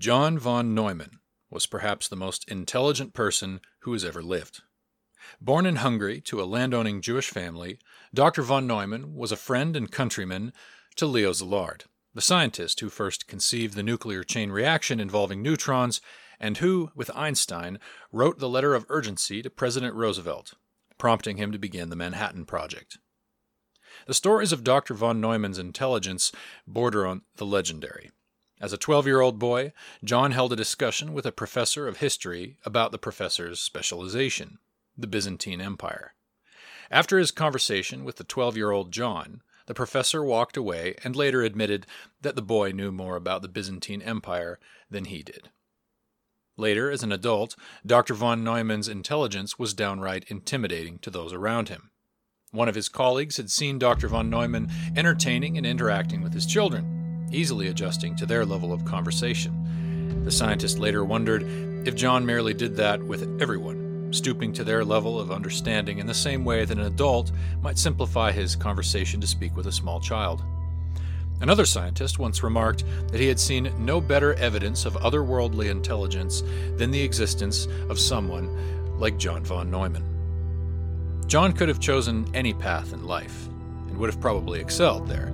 John von Neumann was perhaps the most intelligent person who has ever lived. Born in Hungary to a landowning Jewish family, Dr. von Neumann was a friend and countryman to Leo Szilard, the scientist who first conceived the nuclear chain reaction involving neutrons and who, with Einstein, wrote the letter of urgency to President Roosevelt, prompting him to begin the Manhattan Project. The stories of Dr. von Neumann's intelligence border on the legendary. As a 12 year old boy, John held a discussion with a professor of history about the professor's specialization, the Byzantine Empire. After his conversation with the 12 year old John, the professor walked away and later admitted that the boy knew more about the Byzantine Empire than he did. Later, as an adult, Dr. von Neumann's intelligence was downright intimidating to those around him. One of his colleagues had seen Dr. von Neumann entertaining and interacting with his children, easily adjusting to their level of conversation. The scientist later wondered if John merely did that with everyone, stooping to their level of understanding in the same way that an adult might simplify his conversation to speak with a small child. Another scientist once remarked that he had seen no better evidence of otherworldly intelligence than the existence of someone like John von Neumann. John could have chosen any path in life and would have probably excelled there,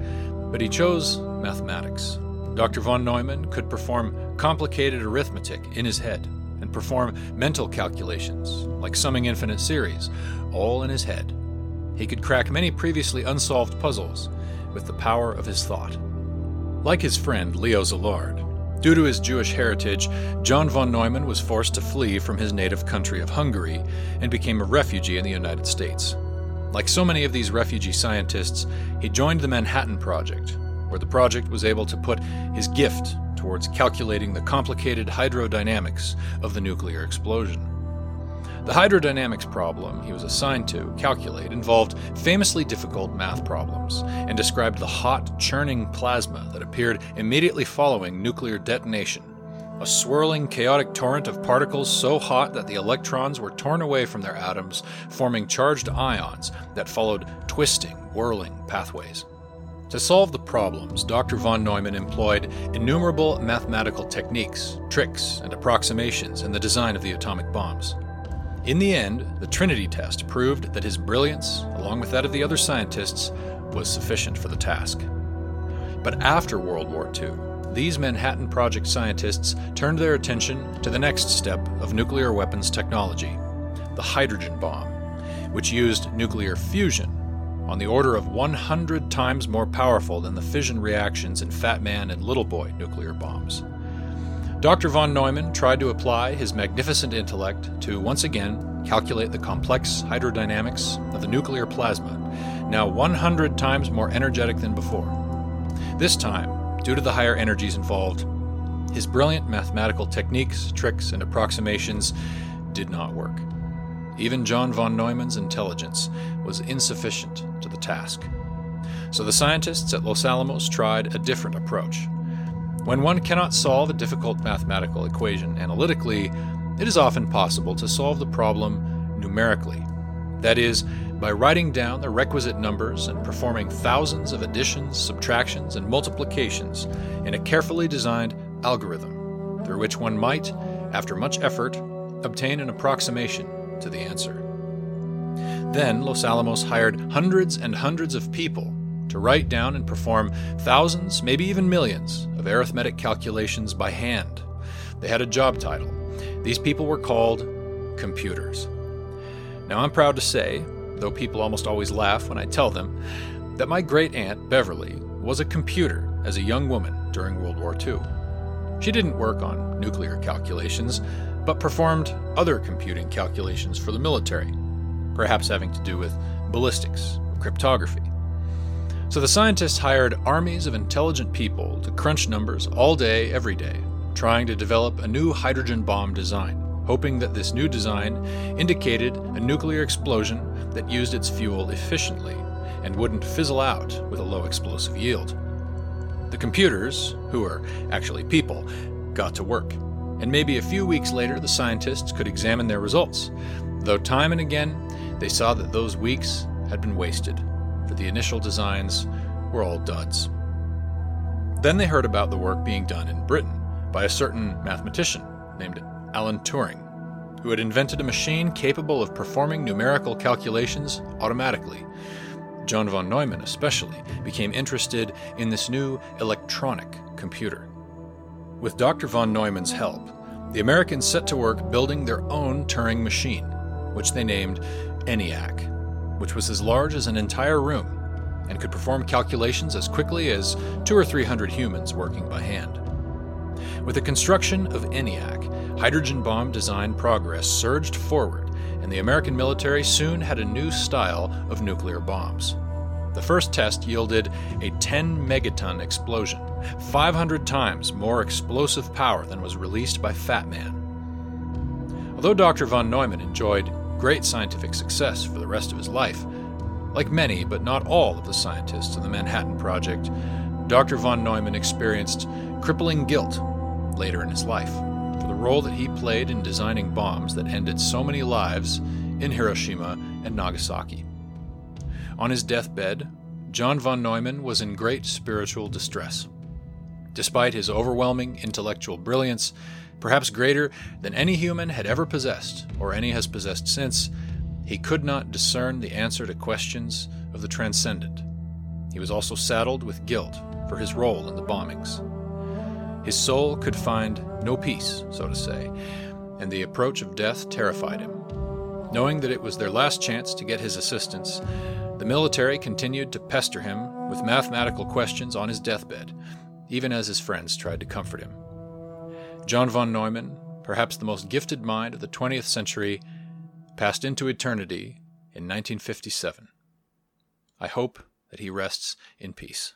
but he chose mathematics. Dr. von Neumann could perform complicated arithmetic in his head and perform mental calculations, like summing infinite series, all in his head. He could crack many previously unsolved puzzles with the power of his thought. Like his friend Leo Szilard, due to his Jewish heritage, John von Neumann was forced to flee from his native country of Hungary and became a refugee in the United States. Like so many of these refugee scientists, he joined the Manhattan Project, where the project was able to put his gift towards calculating the complicated hydrodynamics of the nuclear explosion. The hydrodynamics problem he was assigned to calculate involved famously difficult math problems and described the hot, churning plasma that appeared immediately following nuclear detonation. A swirling, chaotic torrent of particles so hot that the electrons were torn away from their atoms, forming charged ions that followed twisting, whirling pathways. To solve the problems, Dr. von Neumann employed innumerable mathematical techniques, tricks, and approximations in the design of the atomic bombs. In the end, the Trinity test proved that his brilliance, along with that of the other scientists, was sufficient for the task. But after World War II, these Manhattan Project scientists turned their attention to the next step of nuclear weapons technology the hydrogen bomb, which used nuclear fusion on the order of 100 times more powerful than the fission reactions in Fat Man and Little Boy nuclear bombs. Dr. von Neumann tried to apply his magnificent intellect to once again calculate the complex hydrodynamics of the nuclear plasma, now 100 times more energetic than before. This time, due to the higher energies involved, his brilliant mathematical techniques, tricks, and approximations did not work. Even John von Neumann's intelligence was insufficient to the task. So the scientists at Los Alamos tried a different approach. When one cannot solve a difficult mathematical equation analytically, it is often possible to solve the problem numerically. That is, by writing down the requisite numbers and performing thousands of additions, subtractions, and multiplications in a carefully designed algorithm through which one might, after much effort, obtain an approximation to the answer. Then Los Alamos hired hundreds and hundreds of people to write down and perform thousands, maybe even millions, of arithmetic calculations by hand. They had a job title. These people were called computers. Now, I'm proud to say, though people almost always laugh when I tell them, that my great aunt, Beverly, was a computer as a young woman during World War II. She didn't work on nuclear calculations, but performed other computing calculations for the military, perhaps having to do with ballistics cryptography. So the scientists hired armies of intelligent people to crunch numbers all day, every day, trying to develop a new hydrogen bomb design, hoping that this new design indicated a nuclear explosion that used its fuel efficiently and wouldn't fizzle out with a low explosive yield. The computers, who are actually people, got to work, and maybe a few weeks later the scientists could examine their results, though time and again they saw that those weeks had been wasted for the initial designs were all duds. Then they heard about the work being done in Britain by a certain mathematician named Alan Turing, who had invented a machine capable of performing numerical calculations automatically. John von Neumann, especially, became interested in this new electronic computer. With Dr. von Neumann's help, the Americans set to work building their own Turing machine, which they named ENIAC, which was as large as an entire room and could perform calculations as quickly as two or three hundred humans working by hand. With the construction of ENIAC, hydrogen bomb design progress surged forward, and the American military soon had a new style of nuclear bombs. The first test yielded a 10 megaton explosion, 500 times more explosive power than was released by Fat Man. Although Dr. von Neumann enjoyed great scientific success for the rest of his life, like many but not all of the scientists in the Manhattan Project, Dr. von Neumann experienced crippling guilt later in his life role that he played in designing bombs that ended so many lives in Hiroshima and Nagasaki. On his deathbed, John von Neumann was in great spiritual distress. Despite his overwhelming intellectual brilliance, perhaps greater than any human had ever possessed, or any has possessed since, he could not discern the answer to questions of the transcendent. He was also saddled with guilt for his role in the bombings. His soul could find no peace, so to say, and the approach of death terrified him. Knowing that it was their last chance to get his assistance, the military continued to pester him with mathematical questions on his deathbed, even as his friends tried to comfort him. John von Neumann, perhaps the most gifted mind of the 20th century, passed into eternity in 1957. I hope that he rests in peace.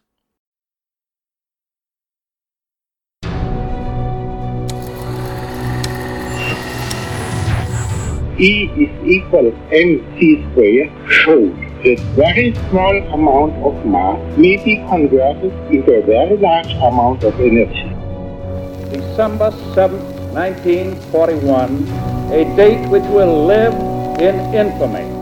E is equal mc squared showed that very small amount of mass may be converted into a very large amount of energy. December 7, 1941, a date which will live in infamy.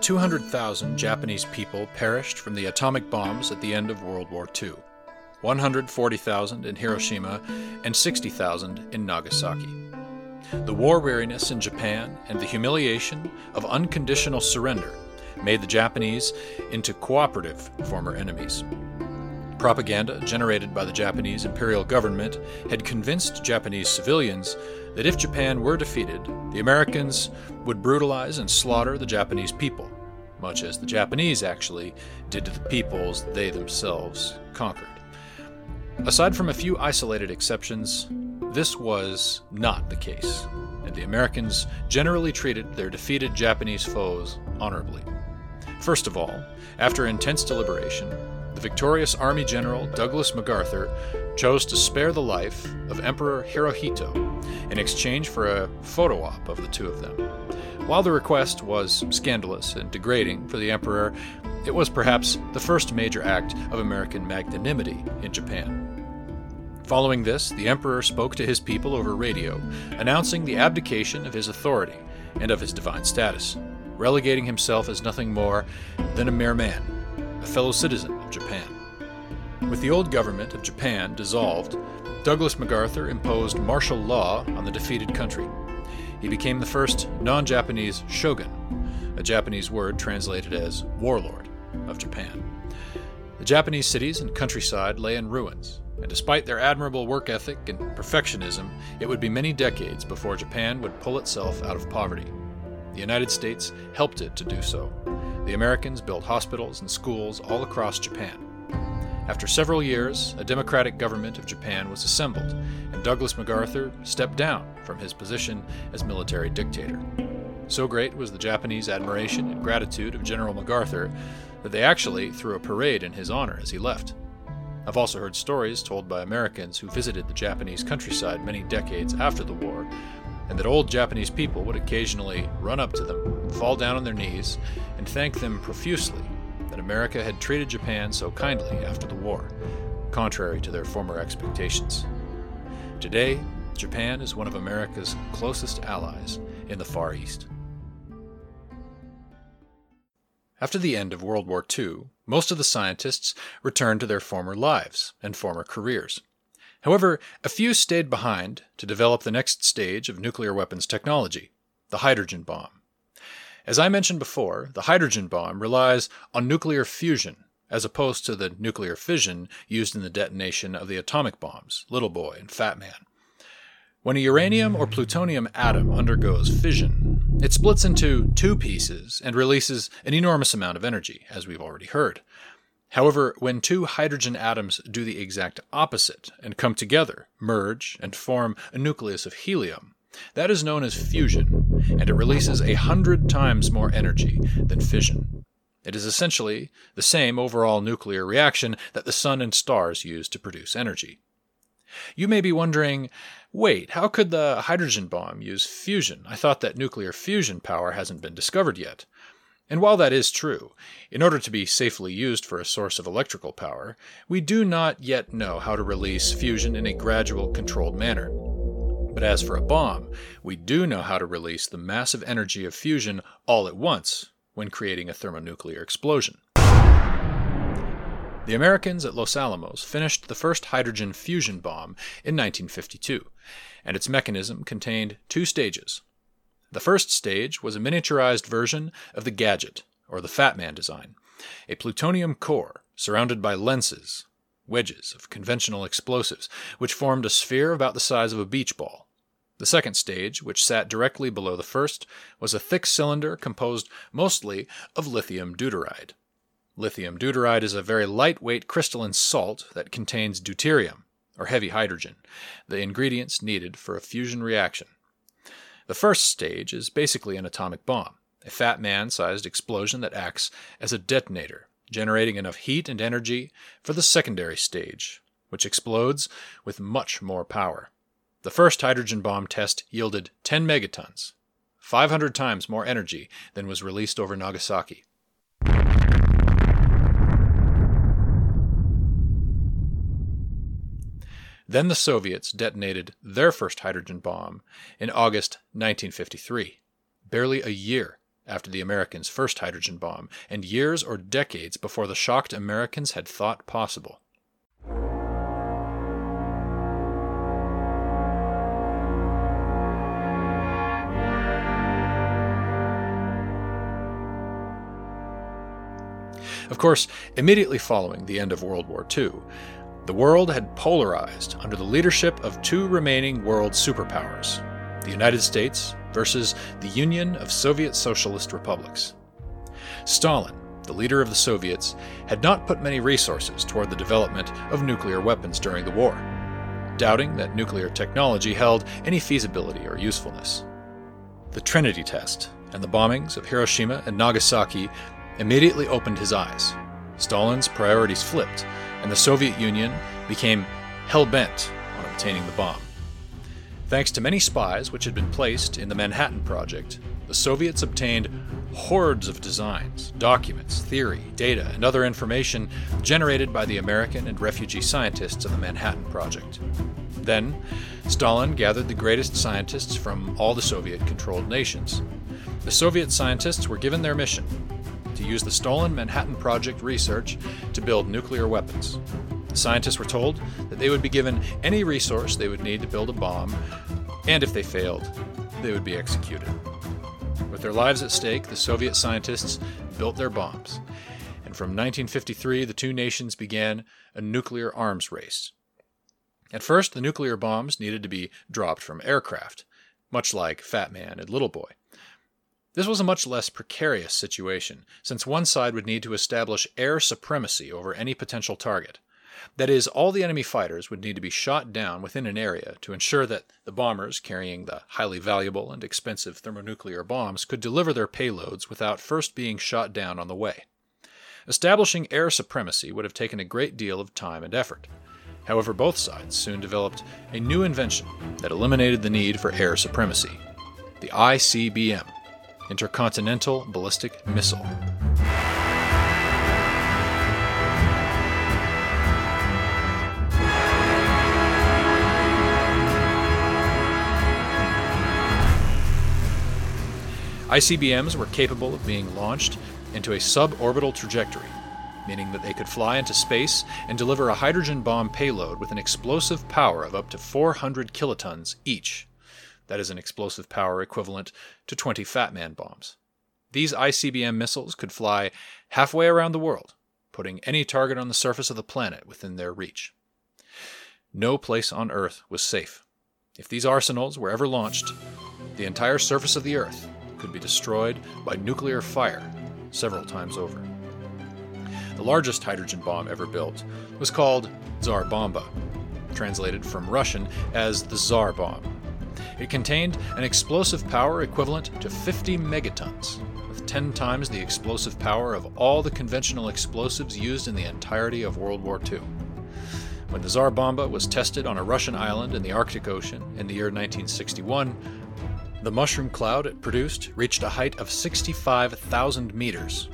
200,000 Japanese people perished from the atomic bombs at the end of World War II 140,000 in Hiroshima and 60,000 in Nagasaki. The war weariness in Japan and the humiliation of unconditional surrender made the Japanese into cooperative former enemies. Propaganda generated by the Japanese imperial government had convinced Japanese civilians that if Japan were defeated, the Americans would brutalize and slaughter the Japanese people, much as the Japanese actually did to the peoples they themselves conquered. Aside from a few isolated exceptions, this was not the case, and the Americans generally treated their defeated Japanese foes honorably. First of all, after intense deliberation, the victorious Army General Douglas MacArthur chose to spare the life of Emperor Hirohito in exchange for a photo op of the two of them. While the request was scandalous and degrading for the Emperor, it was perhaps the first major act of American magnanimity in Japan. Following this, the Emperor spoke to his people over radio, announcing the abdication of his authority and of his divine status, relegating himself as nothing more than a mere man, a fellow citizen Japan. With the old government of Japan dissolved, Douglas MacArthur imposed martial law on the defeated country. He became the first non Japanese shogun, a Japanese word translated as warlord, of Japan. The Japanese cities and countryside lay in ruins, and despite their admirable work ethic and perfectionism, it would be many decades before Japan would pull itself out of poverty. The United States helped it to do so. The Americans built hospitals and schools all across Japan. After several years, a democratic government of Japan was assembled, and Douglas MacArthur stepped down from his position as military dictator. So great was the Japanese admiration and gratitude of General MacArthur that they actually threw a parade in his honor as he left. I've also heard stories told by Americans who visited the Japanese countryside many decades after the war, and that old Japanese people would occasionally run up to them, fall down on their knees, and thank them profusely that America had treated Japan so kindly after the war, contrary to their former expectations. Today, Japan is one of America's closest allies in the Far East. After the end of World War II, most of the scientists returned to their former lives and former careers. However, a few stayed behind to develop the next stage of nuclear weapons technology the hydrogen bomb. As I mentioned before, the hydrogen bomb relies on nuclear fusion as opposed to the nuclear fission used in the detonation of the atomic bombs, Little Boy and Fat Man. When a uranium or plutonium atom undergoes fission, it splits into two pieces and releases an enormous amount of energy, as we've already heard. However, when two hydrogen atoms do the exact opposite and come together, merge, and form a nucleus of helium, that is known as fusion, and it releases a hundred times more energy than fission. It is essentially the same overall nuclear reaction that the sun and stars use to produce energy. You may be wondering wait, how could the hydrogen bomb use fusion? I thought that nuclear fusion power hasn't been discovered yet. And while that is true, in order to be safely used for a source of electrical power, we do not yet know how to release fusion in a gradual, controlled manner. But as for a bomb, we do know how to release the massive energy of fusion all at once when creating a thermonuclear explosion. The Americans at Los Alamos finished the first hydrogen fusion bomb in 1952, and its mechanism contained two stages. The first stage was a miniaturized version of the Gadget, or the Fat Man design, a plutonium core surrounded by lenses, wedges of conventional explosives, which formed a sphere about the size of a beach ball. The second stage, which sat directly below the first, was a thick cylinder composed mostly of lithium deuteride. Lithium deuteride is a very lightweight crystalline salt that contains deuterium, or heavy hydrogen, the ingredients needed for a fusion reaction. The first stage is basically an atomic bomb, a fat man sized explosion that acts as a detonator, generating enough heat and energy for the secondary stage, which explodes with much more power. The first hydrogen bomb test yielded 10 megatons, 500 times more energy than was released over Nagasaki. Then the Soviets detonated their first hydrogen bomb in August 1953, barely a year after the Americans' first hydrogen bomb, and years or decades before the shocked Americans had thought possible. Of course, immediately following the end of World War II, the world had polarized under the leadership of two remaining world superpowers the United States versus the Union of Soviet Socialist Republics. Stalin, the leader of the Soviets, had not put many resources toward the development of nuclear weapons during the war, doubting that nuclear technology held any feasibility or usefulness. The Trinity test and the bombings of Hiroshima and Nagasaki immediately opened his eyes. Stalin's priorities flipped, and the Soviet Union became hell bent on obtaining the bomb. Thanks to many spies which had been placed in the Manhattan Project, the Soviets obtained hordes of designs, documents, theory, data, and other information generated by the American and refugee scientists of the Manhattan Project. Then, Stalin gathered the greatest scientists from all the Soviet controlled nations. The Soviet scientists were given their mission to use the stolen Manhattan Project research to build nuclear weapons. Scientists were told that they would be given any resource they would need to build a bomb, and if they failed, they would be executed. With their lives at stake, the Soviet scientists built their bombs, and from 1953 the two nations began a nuclear arms race. At first, the nuclear bombs needed to be dropped from aircraft, much like Fat Man and Little Boy. This was a much less precarious situation, since one side would need to establish air supremacy over any potential target. That is, all the enemy fighters would need to be shot down within an area to ensure that the bombers carrying the highly valuable and expensive thermonuclear bombs could deliver their payloads without first being shot down on the way. Establishing air supremacy would have taken a great deal of time and effort. However, both sides soon developed a new invention that eliminated the need for air supremacy the ICBM, Intercontinental Ballistic Missile. ICBMs were capable of being launched into a suborbital trajectory, meaning that they could fly into space and deliver a hydrogen bomb payload with an explosive power of up to 400 kilotons each. That is an explosive power equivalent to 20 Fat Man bombs. These ICBM missiles could fly halfway around the world, putting any target on the surface of the planet within their reach. No place on Earth was safe. If these arsenals were ever launched, the entire surface of the Earth could be destroyed by nuclear fire several times over. The largest hydrogen bomb ever built was called Tsar Bomba, translated from Russian as the Tsar bomb. It contained an explosive power equivalent to 50 megatons, with 10 times the explosive power of all the conventional explosives used in the entirety of World War II. When the Tsar Bomba was tested on a Russian island in the Arctic Ocean in the year 1961, the mushroom cloud it produced reached a height of 65,000 meters,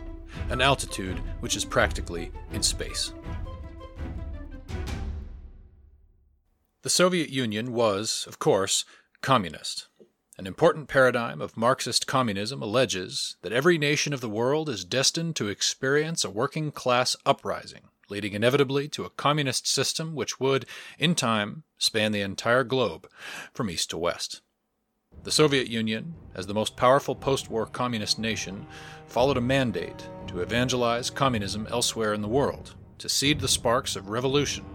an altitude which is practically in space. The Soviet Union was, of course, communist. An important paradigm of Marxist communism alleges that every nation of the world is destined to experience a working class uprising, leading inevitably to a communist system which would, in time, span the entire globe from east to west. The Soviet Union, as the most powerful post war communist nation, followed a mandate to evangelize communism elsewhere in the world, to seed the sparks of revolution,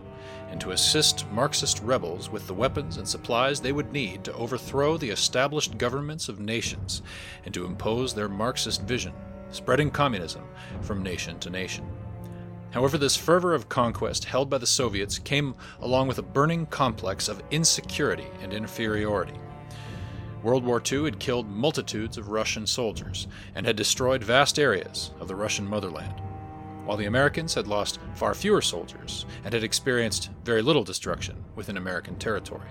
and to assist Marxist rebels with the weapons and supplies they would need to overthrow the established governments of nations and to impose their Marxist vision, spreading communism from nation to nation. However, this fervor of conquest held by the Soviets came along with a burning complex of insecurity and inferiority. World War II had killed multitudes of Russian soldiers and had destroyed vast areas of the Russian motherland, while the Americans had lost far fewer soldiers and had experienced very little destruction within American territory.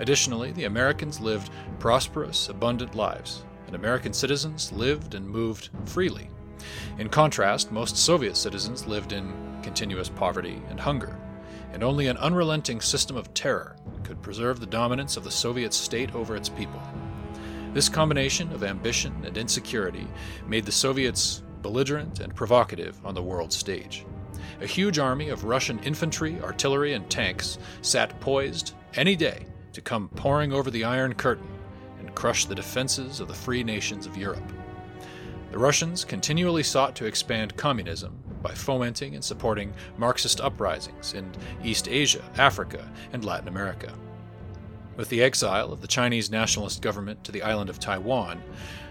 Additionally, the Americans lived prosperous, abundant lives, and American citizens lived and moved freely. In contrast, most Soviet citizens lived in continuous poverty and hunger, and only an unrelenting system of terror could preserve the dominance of the Soviet state over its people. This combination of ambition and insecurity made the Soviets belligerent and provocative on the world stage. A huge army of Russian infantry, artillery, and tanks sat poised any day to come pouring over the Iron Curtain and crush the defenses of the free nations of Europe. The Russians continually sought to expand communism by fomenting and supporting Marxist uprisings in East Asia, Africa, and Latin America. With the exile of the Chinese nationalist government to the island of Taiwan,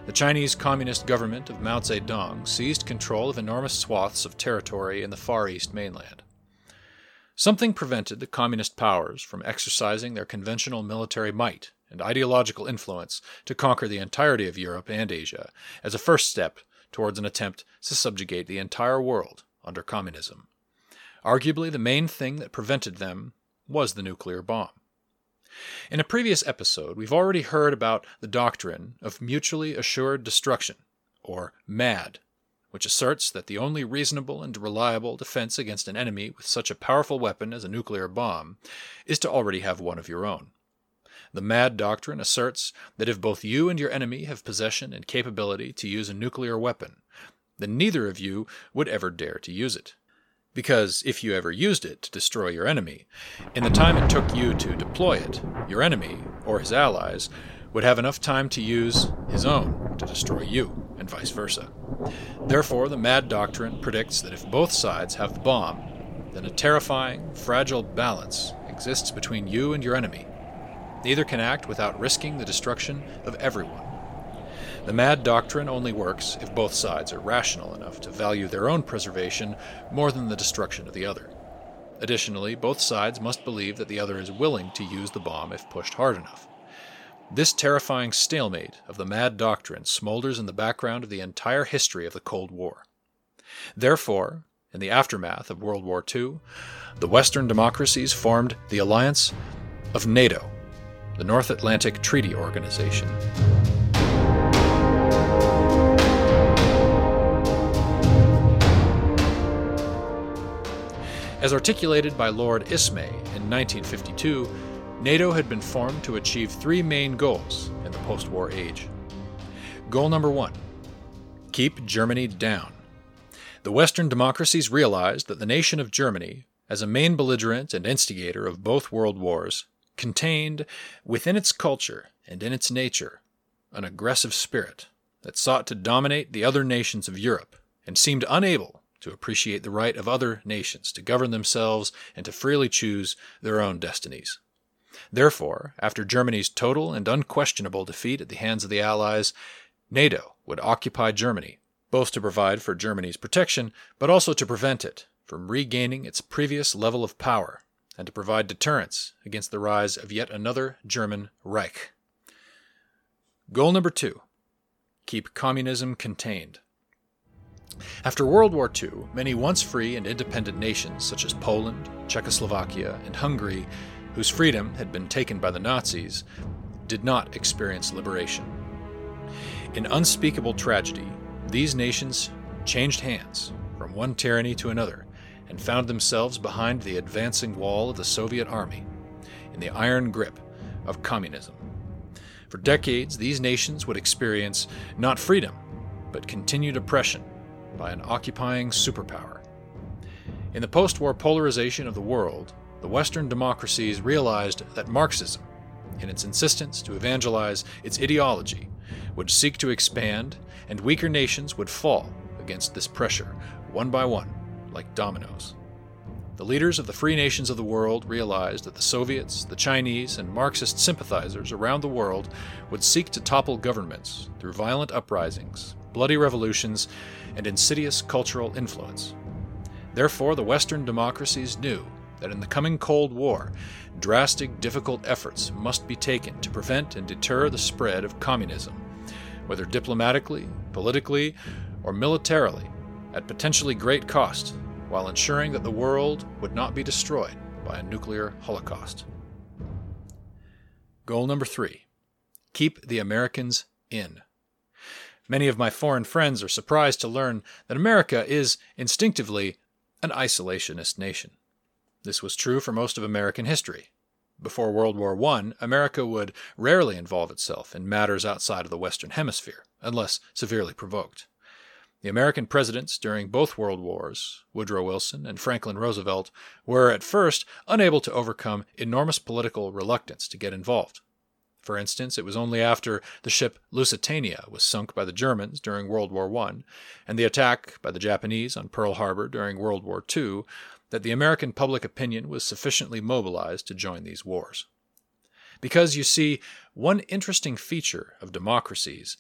the Chinese Communist government of Mao Zedong seized control of enormous swaths of territory in the Far East mainland. Something prevented the Communist powers from exercising their conventional military might and ideological influence to conquer the entirety of Europe and Asia as a first step towards an attempt to subjugate the entire world under communism. Arguably, the main thing that prevented them was the nuclear bomb. In a previous episode, we've already heard about the doctrine of mutually assured destruction, or MAD, which asserts that the only reasonable and reliable defense against an enemy with such a powerful weapon as a nuclear bomb is to already have one of your own. The MAD doctrine asserts that if both you and your enemy have possession and capability to use a nuclear weapon, then neither of you would ever dare to use it. Because if you ever used it to destroy your enemy, in the time it took you to deploy it, your enemy, or his allies, would have enough time to use his own to destroy you, and vice versa. Therefore, the MAD doctrine predicts that if both sides have the bomb, then a terrifying, fragile balance exists between you and your enemy. Neither can act without risking the destruction of everyone. The mad doctrine only works if both sides are rational enough to value their own preservation more than the destruction of the other. Additionally, both sides must believe that the other is willing to use the bomb if pushed hard enough. This terrifying stalemate of the mad doctrine smolders in the background of the entire history of the Cold War. Therefore, in the aftermath of World War II, the Western democracies formed the alliance of NATO, the North Atlantic Treaty Organization. As articulated by Lord Ismay in 1952, NATO had been formed to achieve three main goals in the post war age. Goal number one keep Germany down. The Western democracies realized that the nation of Germany, as a main belligerent and instigator of both world wars, contained, within its culture and in its nature, an aggressive spirit that sought to dominate the other nations of Europe and seemed unable to appreciate the right of other nations to govern themselves and to freely choose their own destinies. Therefore, after Germany's total and unquestionable defeat at the hands of the Allies, NATO would occupy Germany, both to provide for Germany's protection, but also to prevent it from regaining its previous level of power, and to provide deterrence against the rise of yet another German Reich. Goal number two keep communism contained. After World War II, many once free and independent nations, such as Poland, Czechoslovakia, and Hungary, whose freedom had been taken by the Nazis, did not experience liberation. In unspeakable tragedy, these nations changed hands from one tyranny to another and found themselves behind the advancing wall of the Soviet army, in the iron grip of communism. For decades, these nations would experience not freedom, but continued oppression by an occupying superpower. In the post war polarization of the world, the Western democracies realized that Marxism, in its insistence to evangelize its ideology, would seek to expand, and weaker nations would fall against this pressure, one by one, like dominoes. The leaders of the free nations of the world realized that the Soviets, the Chinese, and Marxist sympathizers around the world would seek to topple governments through violent uprisings, bloody revolutions, and insidious cultural influence. Therefore, the Western democracies knew that in the coming Cold War, drastic, difficult efforts must be taken to prevent and deter the spread of communism, whether diplomatically, politically, or militarily, at potentially great cost, while ensuring that the world would not be destroyed by a nuclear holocaust. Goal number three keep the Americans in. Many of my foreign friends are surprised to learn that America is instinctively an isolationist nation. This was true for most of American history. Before World War I, America would rarely involve itself in matters outside of the Western Hemisphere, unless severely provoked. The American presidents during both World Wars, Woodrow Wilson and Franklin Roosevelt, were at first unable to overcome enormous political reluctance to get involved. For instance, it was only after the ship Lusitania was sunk by the Germans during World War I and the attack by the Japanese on Pearl Harbor during World War II that the American public opinion was sufficiently mobilized to join these wars. Because, you see, one interesting feature of democracies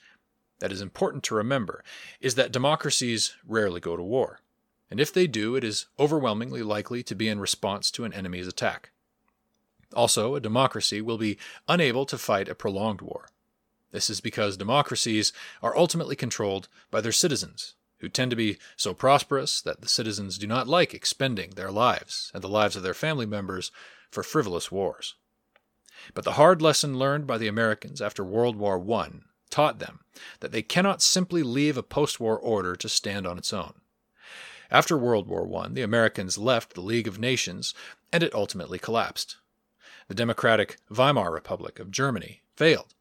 that is important to remember is that democracies rarely go to war, and if they do, it is overwhelmingly likely to be in response to an enemy's attack. Also, a democracy will be unable to fight a prolonged war. This is because democracies are ultimately controlled by their citizens, who tend to be so prosperous that the citizens do not like expending their lives and the lives of their family members for frivolous wars. But the hard lesson learned by the Americans after World War I taught them that they cannot simply leave a post war order to stand on its own. After World War I, the Americans left the League of Nations, and it ultimately collapsed. The democratic Weimar Republic of Germany failed.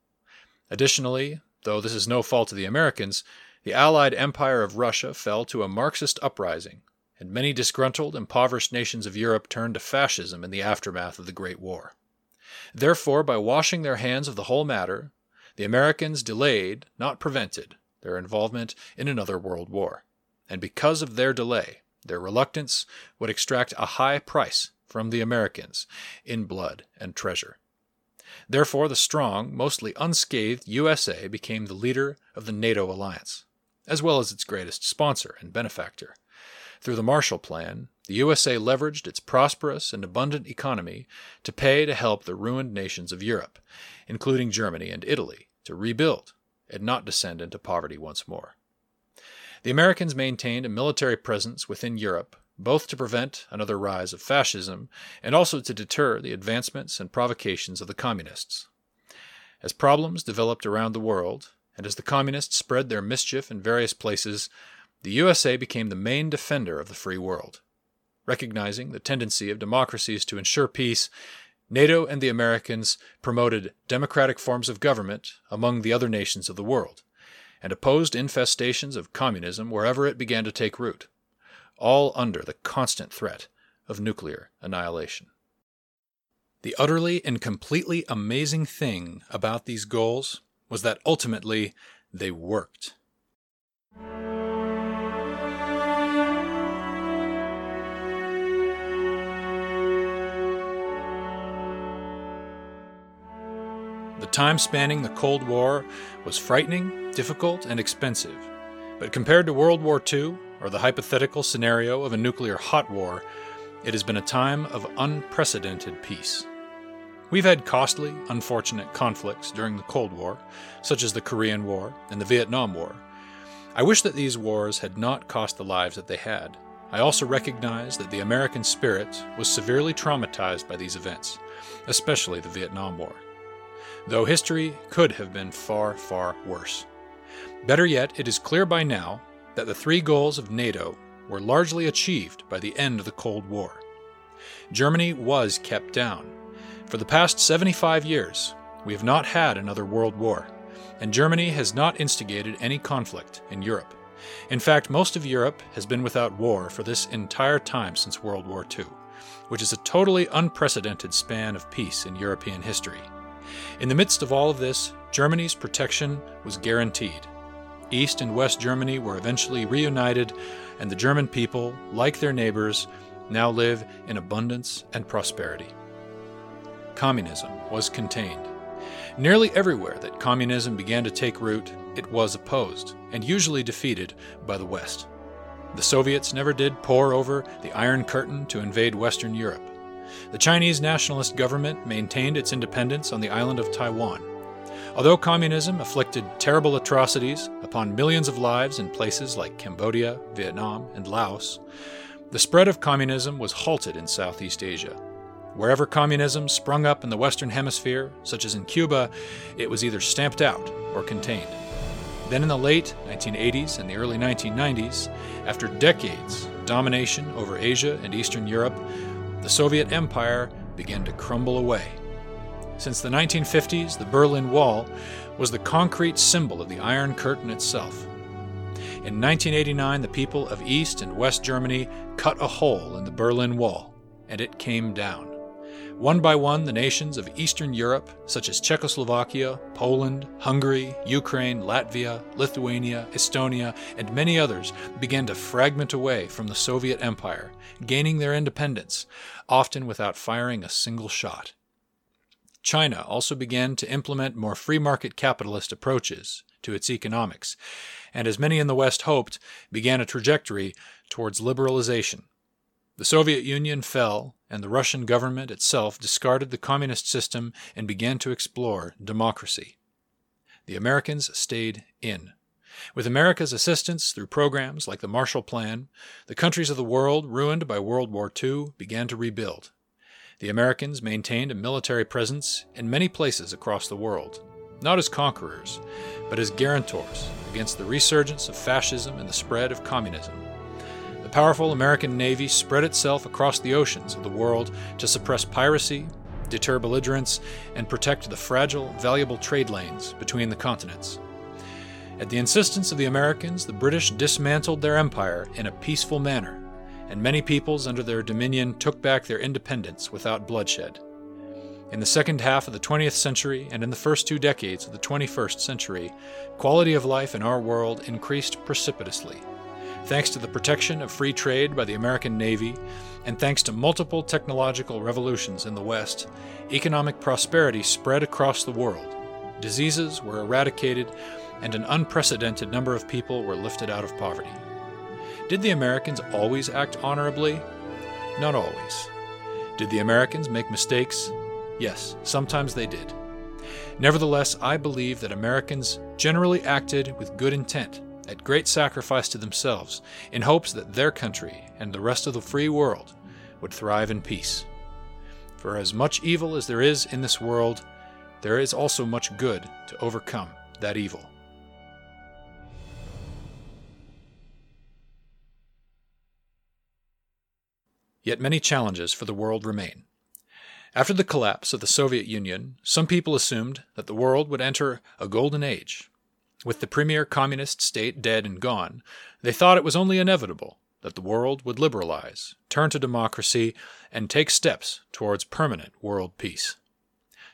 Additionally, though this is no fault of the Americans, the Allied Empire of Russia fell to a Marxist uprising, and many disgruntled, impoverished nations of Europe turned to fascism in the aftermath of the Great War. Therefore, by washing their hands of the whole matter, the Americans delayed, not prevented, their involvement in another world war. And because of their delay, their reluctance would extract a high price from the Americans in blood and treasure. Therefore, the strong, mostly unscathed USA became the leader of the NATO alliance, as well as its greatest sponsor and benefactor. Through the Marshall Plan, the USA leveraged its prosperous and abundant economy to pay to help the ruined nations of Europe, including Germany and Italy, to rebuild and not descend into poverty once more. The Americans maintained a military presence within Europe, both to prevent another rise of fascism and also to deter the advancements and provocations of the communists. As problems developed around the world, and as the communists spread their mischief in various places, the USA became the main defender of the free world. Recognizing the tendency of democracies to ensure peace, NATO and the Americans promoted democratic forms of government among the other nations of the world, and opposed infestations of communism wherever it began to take root, all under the constant threat of nuclear annihilation. The utterly and completely amazing thing about these goals was that ultimately they worked. The time spanning the Cold War was frightening, difficult, and expensive. But compared to World War II, or the hypothetical scenario of a nuclear hot war, it has been a time of unprecedented peace. We've had costly, unfortunate conflicts during the Cold War, such as the Korean War and the Vietnam War. I wish that these wars had not cost the lives that they had. I also recognize that the American spirit was severely traumatized by these events, especially the Vietnam War though history could have been far, far worse. Better yet, it is clear by now that the three goals of NATO were largely achieved by the end of the Cold War. Germany was kept down. For the past 75 years, we have not had another world war, and Germany has not instigated any conflict in Europe. In fact, most of Europe has been without war for this entire time since World War II, which is a totally unprecedented span of peace in European history. In the midst of all of this, Germany's protection was guaranteed. East and West Germany were eventually reunited, and the German people, like their neighbors, now live in abundance and prosperity. Communism was contained. Nearly everywhere that communism began to take root, it was opposed, and usually defeated by the West. The Soviets never did pour over the Iron Curtain to invade Western Europe. The Chinese nationalist government maintained its independence on the island of Taiwan. Although communism afflicted terrible atrocities upon millions of lives in places like Cambodia, Vietnam, and Laos, the spread of communism was halted in Southeast Asia. Wherever communism sprung up in the Western Hemisphere, such as in Cuba, it was either stamped out or contained. Then in the late 1980s and the early 1990s, after decades of domination over Asia and Eastern Europe, the Soviet Empire began to crumble away. Since the 1950s, the Berlin Wall was the concrete symbol of the Iron Curtain itself. In 1989, the people of East and West Germany cut a hole in the Berlin Wall, and it came down. One by one, the nations of Eastern Europe, such as Czechoslovakia, Poland, Hungary, Ukraine, Latvia, Lithuania, Estonia, and many others, began to fragment away from the Soviet Empire, gaining their independence, often without firing a single shot. China also began to implement more free market capitalist approaches to its economics, and as many in the West hoped, began a trajectory towards liberalization the Soviet Union fell, and the Russian government itself discarded the communist system and began to explore democracy. The Americans stayed in. With America's assistance through programs like the Marshall Plan, the countries of the world ruined by World War II began to rebuild. The Americans maintained a military presence in many places across the world, not as conquerors, but as guarantors against the resurgence of fascism and the spread of communism The powerful American Navy spread itself across the oceans of the world to suppress piracy, deter belligerents, and protect the fragile, valuable trade lanes between the continents. At the insistence of the Americans, the British dismantled their empire in a peaceful manner, and many peoples under their dominion took back their independence without bloodshed. In the second half of the 20th century and in the first two decades of the 21st century, quality of life in our world increased precipitously. Thanks to the protection of free trade by the American Navy, and thanks to multiple technological revolutions in the West, economic prosperity spread across the world. Diseases were eradicated, and an unprecedented number of people were lifted out of poverty. Did the Americans always act honorably? Not always. Did the Americans make mistakes? Yes, sometimes they did. Nevertheless, I believe that Americans generally acted with good intent, at great sacrifice to themselves, in hopes that their country and the rest of the free world would thrive in peace. For as much evil as there is in this world, there is also much good to overcome that evil. Yet many challenges for the world remain. After the collapse of the Soviet Union, some people assumed that the world would enter a golden age. With the premier communist state dead and gone, they thought it was only inevitable that the world would liberalize, turn to democracy, and take steps towards permanent world peace.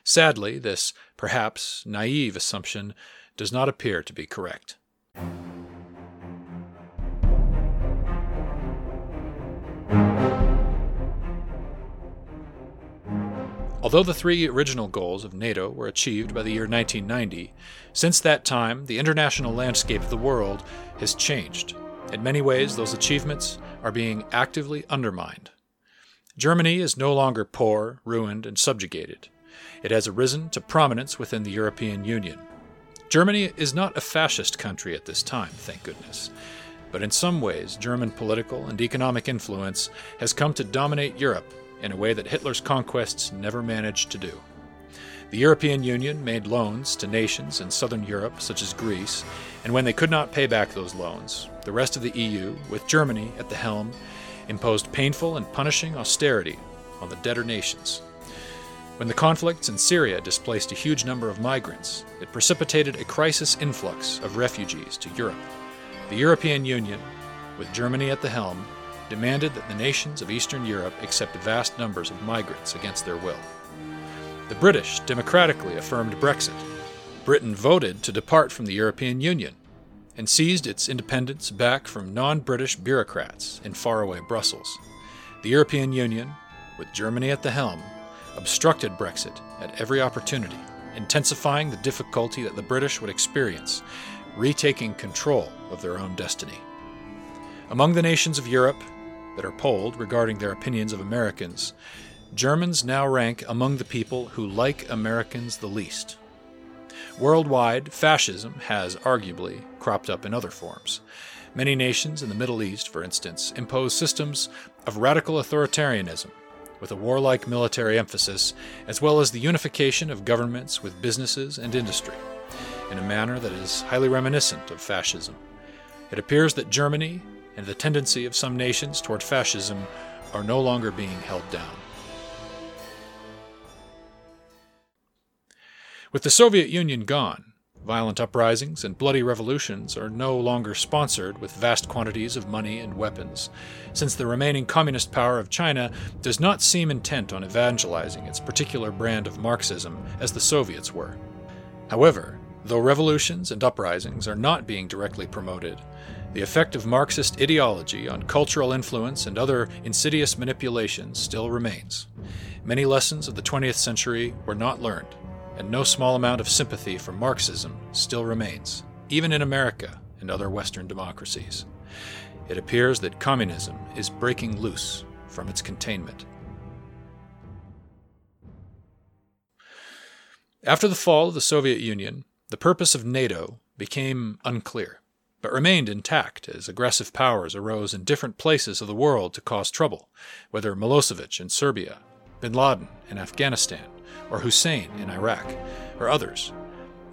Sadly, this perhaps naive assumption does not appear to be correct. Although the three original goals of NATO were achieved by the year 1990, since that time the international landscape of the world has changed. In many ways, those achievements are being actively undermined. Germany is no longer poor, ruined, and subjugated. It has arisen to prominence within the European Union. Germany is not a fascist country at this time, thank goodness. But in some ways, German political and economic influence has come to dominate Europe in a way that Hitler's conquests never managed to do. The European Union made loans to nations in southern Europe, such as Greece, and when they could not pay back those loans, the rest of the EU, with Germany at the helm, imposed painful and punishing austerity on the debtor nations. When the conflicts in Syria displaced a huge number of migrants, it precipitated a crisis influx of refugees to Europe. The European Union, with Germany at the helm, demanded that the nations of Eastern Europe accept vast numbers of migrants against their will. The British democratically affirmed Brexit. Britain voted to depart from the European Union and seized its independence back from non British bureaucrats in faraway Brussels. The European Union, with Germany at the helm, obstructed Brexit at every opportunity, intensifying the difficulty that the British would experience retaking control of their own destiny. Among the nations of Europe, that are polled regarding their opinions of Americans, Germans now rank among the people who like Americans the least. Worldwide, fascism has arguably cropped up in other forms. Many nations in the Middle East, for instance, impose systems of radical authoritarianism with a warlike military emphasis, as well as the unification of governments with businesses and industry, in a manner that is highly reminiscent of fascism. It appears that Germany and the tendency of some nations toward fascism are no longer being held down. With the Soviet Union gone, violent uprisings and bloody revolutions are no longer sponsored with vast quantities of money and weapons, since the remaining communist power of China does not seem intent on evangelizing its particular brand of Marxism as the Soviets were. However, though revolutions and uprisings are not being directly promoted, the effect of Marxist ideology on cultural influence and other insidious manipulations still remains. Many lessons of the 20th century were not learned, and no small amount of sympathy for Marxism still remains, even in America and other Western democracies. It appears that communism is breaking loose from its containment. After the fall of the Soviet Union, the purpose of NATO became unclear but remained intact as aggressive powers arose in different places of the world to cause trouble, whether Milosevic in Serbia, bin Laden in Afghanistan, or Hussein in Iraq, or others.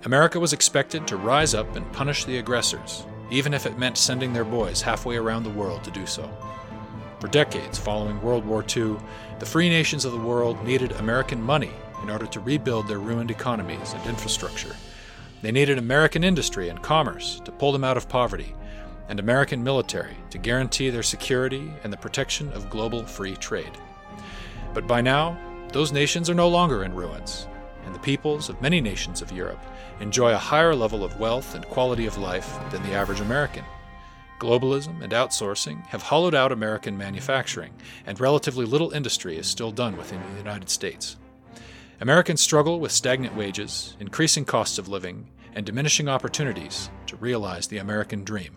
America was expected to rise up and punish the aggressors, even if it meant sending their boys halfway around the world to do so. For decades following World War II, the free nations of the world needed American money in order to rebuild their ruined economies and infrastructure. They needed American industry and commerce to pull them out of poverty, and American military to guarantee their security and the protection of global free trade. But by now, those nations are no longer in ruins, and the peoples of many nations of Europe enjoy a higher level of wealth and quality of life than the average American. Globalism and outsourcing have hollowed out American manufacturing, and relatively little industry is still done within the United States. Americans struggle with stagnant wages, increasing costs of living, and diminishing opportunities to realize the American dream.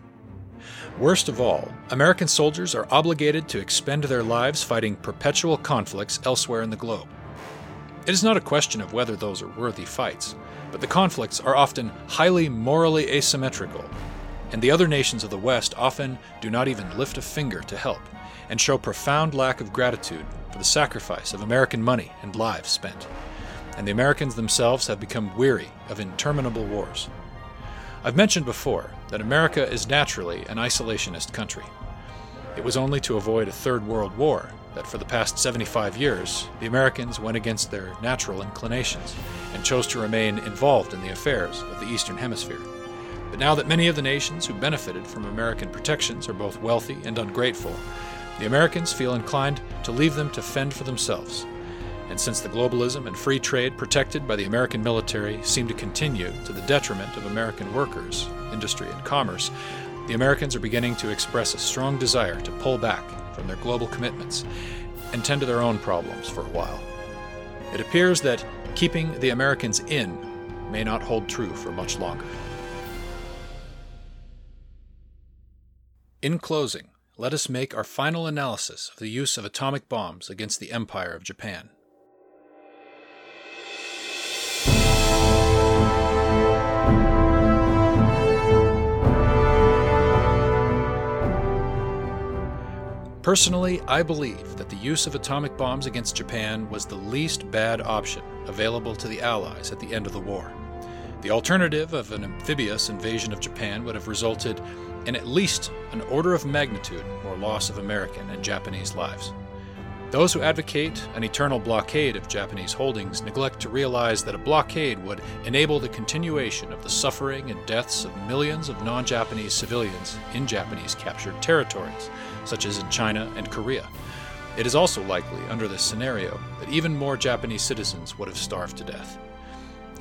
Worst of all, American soldiers are obligated to expend their lives fighting perpetual conflicts elsewhere in the globe. It is not a question of whether those are worthy fights, but the conflicts are often highly morally asymmetrical, and the other nations of the West often do not even lift a finger to help, and show profound lack of gratitude for the sacrifice of American money and lives spent. And the Americans themselves have become weary of interminable wars. I've mentioned before that America is naturally an isolationist country. It was only to avoid a Third World War that for the past 75 years, the Americans went against their natural inclinations and chose to remain involved in the affairs of the Eastern Hemisphere. But now that many of the nations who benefited from American protections are both wealthy and ungrateful, the Americans feel inclined to leave them to fend for themselves. And since the globalism and free trade protected by the American military seem to continue to the detriment of American workers, industry, and commerce, the Americans are beginning to express a strong desire to pull back from their global commitments and tend to their own problems for a while. It appears that keeping the Americans in may not hold true for much longer. In closing, let us make our final analysis of the use of atomic bombs against the Empire of Japan. Personally, I believe that the use of atomic bombs against Japan was the least bad option available to the Allies at the end of the war. The alternative of an amphibious invasion of Japan would have resulted in at least an order of magnitude more loss of American and Japanese lives. Those who advocate an eternal blockade of Japanese holdings neglect to realize that a blockade would enable the continuation of the suffering and deaths of millions of non Japanese civilians in Japanese captured territories, such as in China and Korea. It is also likely, under this scenario, that even more Japanese citizens would have starved to death.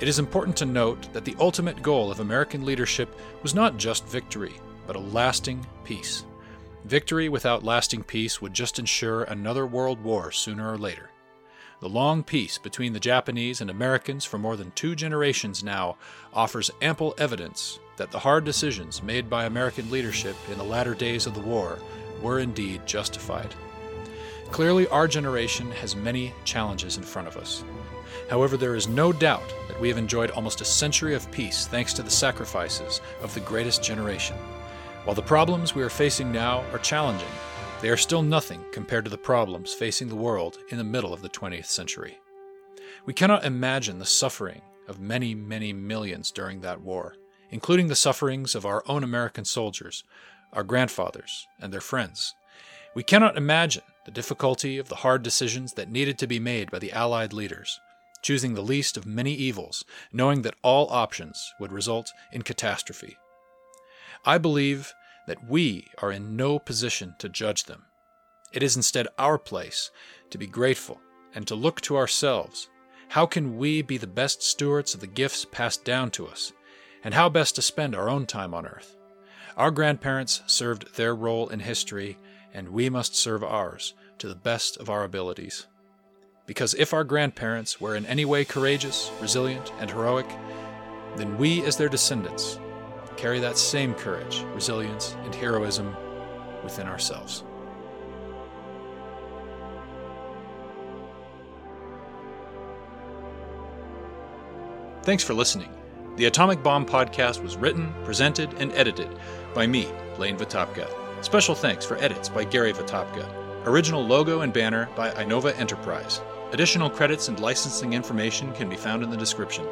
It is important to note that the ultimate goal of American leadership was not just victory, but a lasting peace. Victory without lasting peace would just ensure another world war sooner or later. The long peace between the Japanese and Americans for more than two generations now offers ample evidence that the hard decisions made by American leadership in the latter days of the war were indeed justified. Clearly, our generation has many challenges in front of us. However, there is no doubt that we have enjoyed almost a century of peace thanks to the sacrifices of the greatest generation. While the problems we are facing now are challenging, they are still nothing compared to the problems facing the world in the middle of the 20th century. We cannot imagine the suffering of many, many millions during that war, including the sufferings of our own American soldiers, our grandfathers, and their friends. We cannot imagine the difficulty of the hard decisions that needed to be made by the Allied leaders, choosing the least of many evils, knowing that all options would result in catastrophe. I believe that we are in no position to judge them. It is instead our place to be grateful and to look to ourselves. How can we be the best stewards of the gifts passed down to us, and how best to spend our own time on earth? Our grandparents served their role in history, and we must serve ours to the best of our abilities. Because if our grandparents were in any way courageous, resilient, and heroic, then we, as their descendants, carry that same courage, resilience, and heroism within ourselves. Thanks for listening. The Atomic Bomb Podcast was written, presented, and edited by me, Lane Votapka. Special thanks for edits by Gary Votapka. Original logo and banner by Inova Enterprise. Additional credits and licensing information can be found in the description.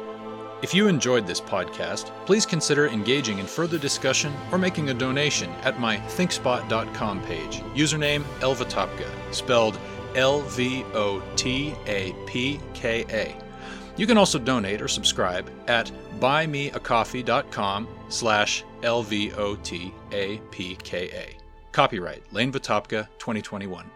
If you enjoyed this podcast, please consider engaging in further discussion or making a donation at my thinkspot.com page. Username lvotapka, spelled L V O T A P K A. You can also donate or subscribe at buymeacoffee.com slash L-V-O-T-A-P-K-A. Copyright Lane Votapka 2021.